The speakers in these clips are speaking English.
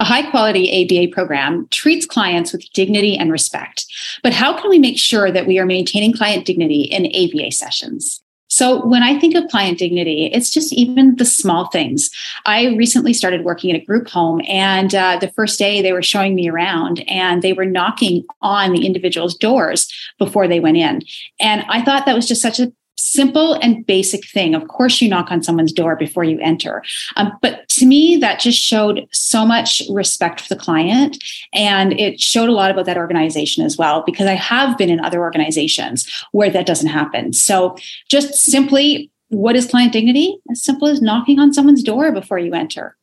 A high quality ABA program treats clients with dignity and respect. But how can we make sure that we are maintaining client dignity in ABA sessions? So when I think of client dignity, it's just even the small things. I recently started working at a group home, and uh, the first day they were showing me around, and they were knocking on the individual's doors before they went in. And I thought that was just such a simple and basic thing. Of course, you knock on someone's door before you enter. Um, but to me, that just showed so much respect for the client. And it showed a lot about that organization as well, because I have been in other organizations where that doesn't happen. So just simply, what is client dignity? As simple as knocking on someone's door before you enter.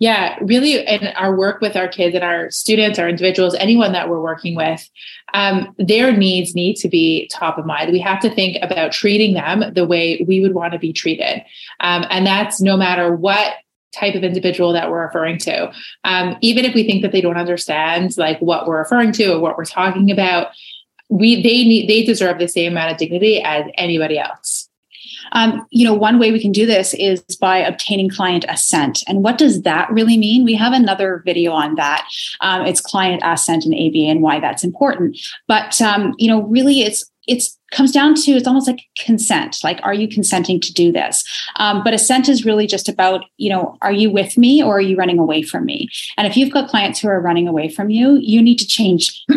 Yeah, really, in our work with our kids and our students, our individuals, anyone that we're working with, um, their needs need to be top of mind. We have to think about treating them the way we would want to be treated. Um, and that's no matter what type of individual that we're referring to. Um, even if we think that they don't understand like what we're referring to or what we're talking about, we they need they deserve the same amount of dignity as anybody else. Um, you know, one way we can do this is by obtaining client assent. And what does that really mean? We have another video on that. Um, it's client assent in ABA and why that's important. But um, you know, really, it's it's comes down to it's almost like consent like are you consenting to do this um, but assent is really just about you know are you with me or are you running away from me and if you've got clients who are running away from you you need to change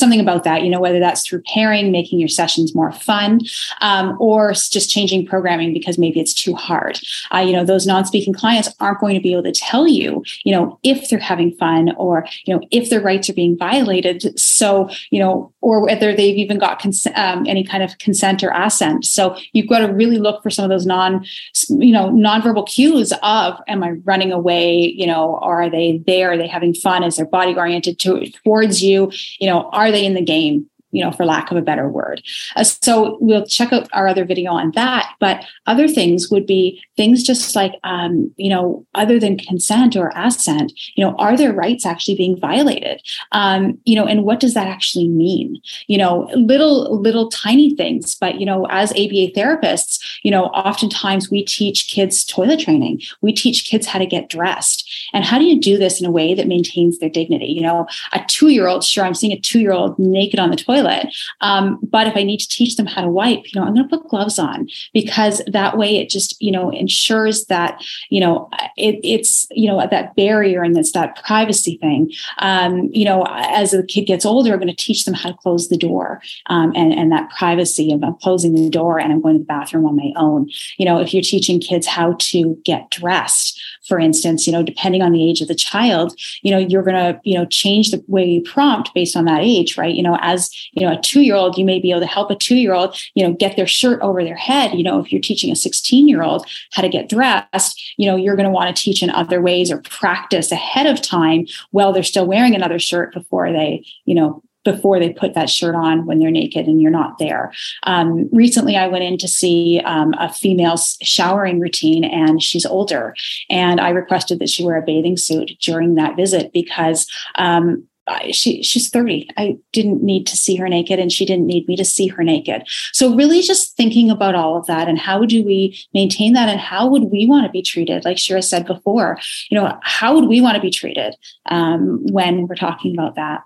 something about that you know whether that's through pairing making your sessions more fun um, or just changing programming because maybe it's too hard uh, you know those non-speaking clients aren't going to be able to tell you you know if they're having fun or you know if their rights are being violated so you know or whether they've even got cons- um, any kind kind of consent or assent. So you've got to really look for some of those non, you know, nonverbal cues of am I running away? You know, are they there? Are they having fun? Is their body oriented to, towards you? You know, are they in the game? You know, for lack of a better word. Uh, so we'll check out our other video on that. But other things would be things just like, um, you know, other than consent or assent, you know, are their rights actually being violated? Um, you know, and what does that actually mean? You know, little, little tiny things. But, you know, as ABA therapists, you know, oftentimes we teach kids toilet training. We teach kids how to get dressed. And how do you do this in a way that maintains their dignity? You know, a two year old, sure, I'm seeing a two year old naked on the toilet toilet. Um, but if I need to teach them how to wipe, you know, I'm going to put gloves on because that way it just, you know, ensures that, you know, it, it's, you know, that barrier and it's that privacy thing. Um, you know, as the kid gets older, I'm going to teach them how to close the door um, and, and that privacy of closing the door and I'm going to the bathroom on my own. You know, if you're teaching kids how to get dressed, for instance, you know, depending on the age of the child, you know, you're going to, you know, change the way you prompt based on that age, right? You know, as, you know, a two year old, you may be able to help a two year old, you know, get their shirt over their head. You know, if you're teaching a 16 year old how to get dressed, you know, you're going to want to teach in other ways or practice ahead of time while they're still wearing another shirt before they, you know, before they put that shirt on when they're naked and you're not there. Um, recently, I went in to see um, a female showering routine, and she's older. And I requested that she wear a bathing suit during that visit because um, she she's 30 i didn't need to see her naked and she didn't need me to see her naked. So really just thinking about all of that and how do we maintain that and how would we want to be treated? Like shira said before you know how would we want to be treated um, when we're talking about that?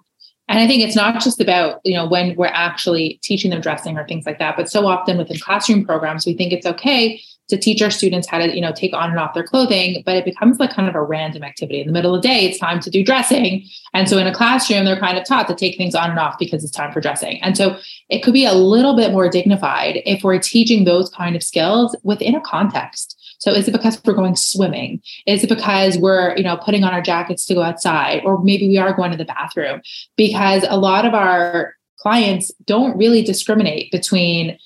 And I think it's not just about, you know, when we're actually teaching them dressing or things like that, but so often within classroom programs, we think it's okay to teach our students how to, you know, take on and off their clothing, but it becomes like kind of a random activity. In the middle of the day, it's time to do dressing. And so in a classroom, they're kind of taught to take things on and off because it's time for dressing. And so it could be a little bit more dignified if we're teaching those kind of skills within a context. So is it because we're going swimming? Is it because we're, you know, putting on our jackets to go outside? Or maybe we are going to the bathroom? Because a lot of our clients don't really discriminate between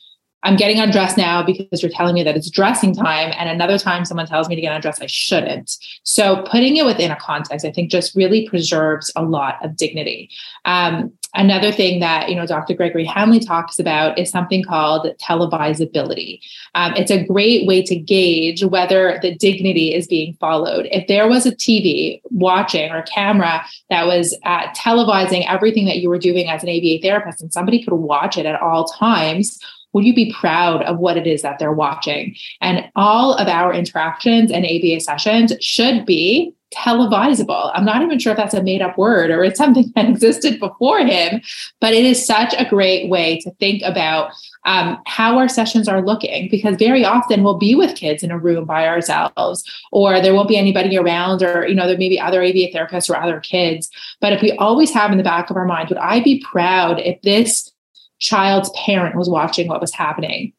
I'm getting undressed now because you're telling me that it's dressing time. And another time someone tells me to get undressed, I shouldn't. So putting it within a context, I think just really preserves a lot of dignity. Um, another thing that, you know, Dr. Gregory Hanley talks about is something called televisibility. Um, it's a great way to gauge whether the dignity is being followed. If there was a TV watching or camera that was uh, televising everything that you were doing as an ABA therapist and somebody could watch it at all times, would you be proud of what it is that they're watching? And all of our interactions and ABA sessions should be televisable. I'm not even sure if that's a made up word or it's something that existed before him, but it is such a great way to think about um, how our sessions are looking because very often we'll be with kids in a room by ourselves or there won't be anybody around or you know there may be other aba therapists or other kids but if we always have in the back of our mind would i be proud if this child's parent was watching what was happening,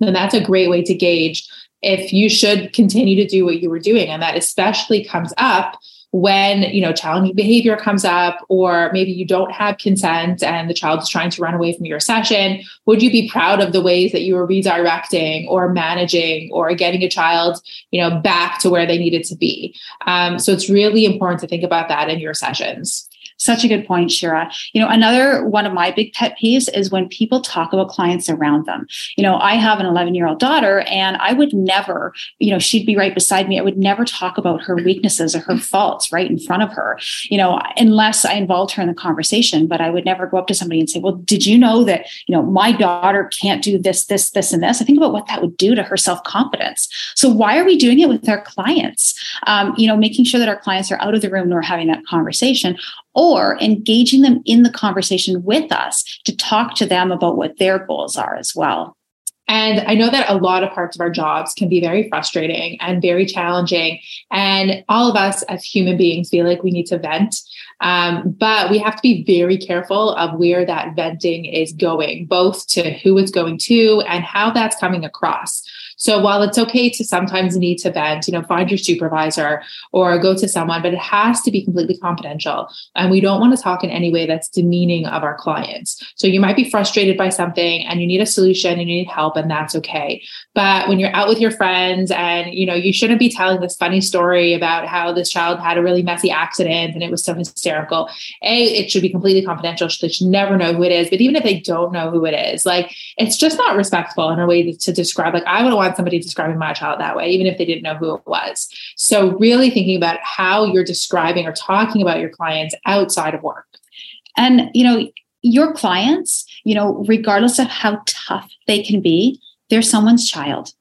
then that's a great way to gauge if you should continue to do what you were doing. And that especially comes up when you know challenging behavior comes up or maybe you don't have consent and the child is trying to run away from your session. Would you be proud of the ways that you were redirecting or managing or getting a child you know back to where they needed to be? Um, so it's really important to think about that in your sessions such a good point, Shira. You know, another one of my big pet peeves is when people talk about clients around them. You know, I have an 11 year old daughter, and I would never, you know, she'd be right beside me. I would never talk about her weaknesses or her faults right in front of her, you know, unless I involved her in the conversation. But I would never go up to somebody and say, Well, did you know that, you know, my daughter can't do this, this, this, and this? I think about what that would do to her self confidence. So, why are we doing it with our clients? Um, you know, making sure that our clients are out of the room nor having that conversation or engaging them in the conversation with us to talk to them about what their goals are as well. And I know that a lot of parts of our jobs can be very frustrating and very challenging. And all of us as human beings feel like we need to vent. Um, but we have to be very careful of where that venting is going, both to who it's going to and how that's coming across. So while it's okay to sometimes need to vent, you know, find your supervisor or go to someone, but it has to be completely confidential. And we don't want to talk in any way that's demeaning of our clients. So you might be frustrated by something and you need a solution and you need help, and that's okay. But when you're out with your friends and you know, you shouldn't be telling this funny story about how this child had a really messy accident and it was so hysterical. A, it should be completely confidential. They should never know who it is. But even if they don't know who it is, like it's just not respectful in a way to, describe. Like I would want want somebody describing my child that way, even if they didn't know who it was. So, really thinking about how you're describing or talking about your clients outside of work. And, you know, your clients, you know, regardless of how tough they can be, they're someone's child.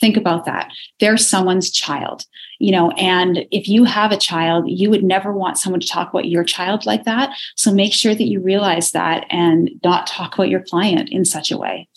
Think about that. They're someone's child, you know, and if you have a child, you would never want someone to talk about your child like that. So make sure that you realize that and not talk about your client in such a way.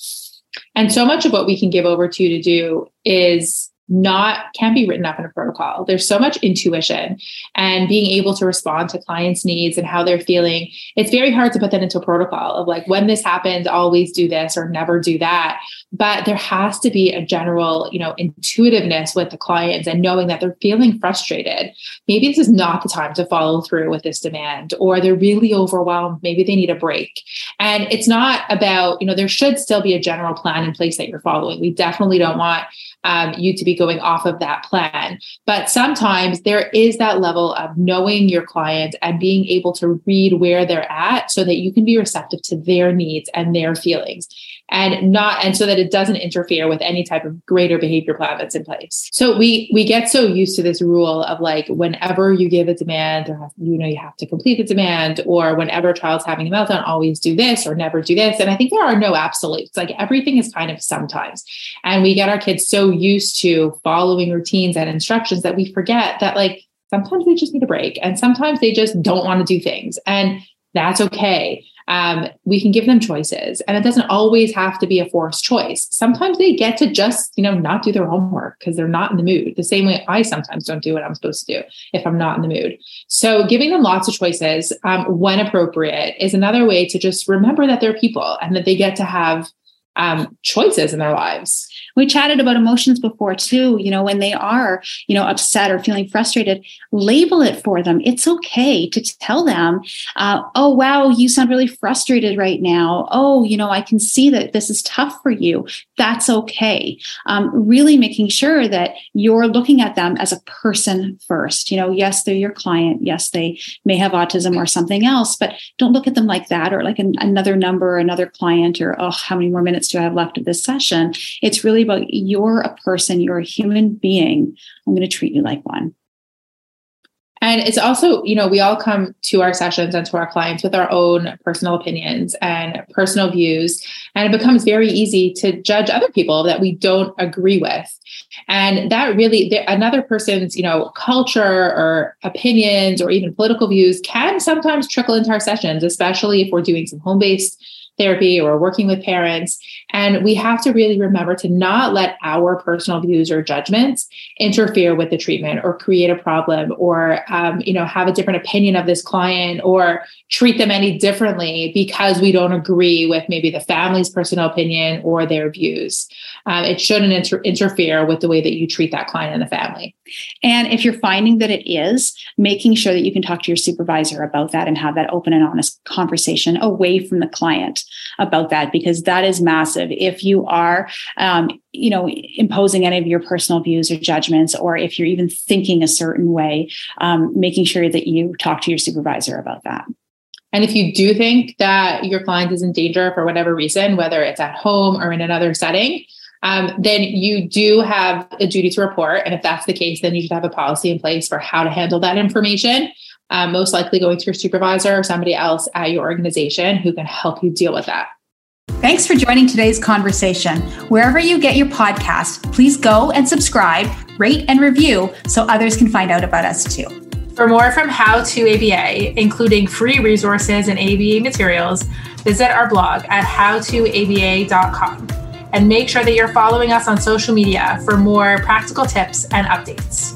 And so much of what we can give over to you to do is not can be written up in a protocol. There's so much intuition and being able to respond to clients' needs and how they're feeling. It's very hard to put that into a protocol of like when this happens, always do this or never do that. But there has to be a general, you know, intuitiveness with the clients and knowing that they're feeling frustrated. Maybe this is not the time to follow through with this demand, or they're really overwhelmed. Maybe they need a break. And it's not about, you know, there should still be a general plan in place that you're following. We definitely don't want um, you to be going off of that plan. But sometimes there is that level of knowing your client and being able to read where they're at so that you can be receptive to their needs and their feelings. And not and so that it doesn't interfere with any type of greater behavior plan that's in place. So we we get so used to this rule of like whenever you give a demand or you know you have to complete the demand or whenever a child's having a meltdown always do this or never do this. And i think there are no absolutes. Like everything is kind of sometimes. And we get our kids so used to following routines and instructions that we forget that like sometimes they just need a break and sometimes they just don't want to do things and that's okay. Um, we can give them choices and it doesn't always have to be a forced choice. Sometimes they get to just you know not do their homework because they're not in the mood the same way i sometimes don't do what i'm supposed to do if i'm not in the mood. So giving them lots of choices um, when appropriate is another way to just remember that they're people and that they get to have um, choices in their lives. We chatted about emotions before too you know when they are you know upset or feeling frustrated label it for them. It's okay to tell them uh, oh wow you sound really frustrated right now. Oh you know i can see that this is tough for you. That's okay. Um, really making sure that you're looking at them as a person first. You know yes they're your client. Yes they may have autism or something else but don't look at them like that or like an, another number another client or oh how many more minutes do i have left of this session it's really about you're a person, you're a human being. I'm going to treat you like one. And it's also, you know, we all come to our sessions and to our clients with our own personal opinions and personal views. And it becomes very easy to judge other people that we don't agree with. And that really, another person's, you know, culture or opinions or even political views can sometimes trickle into our sessions, especially if we're doing some home based therapy or working with parents. And we have to really remember to not let our personal views or judgments interfere with the treatment or create a problem or, um, you know, have a different opinion of this client or treat them any differently because we don't agree with maybe the family's personal opinion or their views. Um, it shouldn't inter- interfere with the way that you treat that client and the family. And if you're finding that it is, making sure that you can talk to your supervisor about that and have that open and honest conversation away from the client about that because that is massive. If you are, um, you know, imposing any of your personal views or judgments, or if you're even thinking a certain way, um, making sure that you talk to your supervisor about that. And if you do think that your client is in danger for whatever reason, whether it's at home or in another setting, um, then you do have a duty to report. And if that's the case, then you should have a policy in place for how to handle that information um, most likely going to your supervisor or somebody else at your organization who can help you deal with that. Thanks for joining today's conversation. Wherever you get your podcast, please go and subscribe, rate, and review so others can find out about us too. For more from How to ABA, including free resources and ABA materials, visit our blog at howtoaba.com and make sure that you're following us on social media for more practical tips and updates.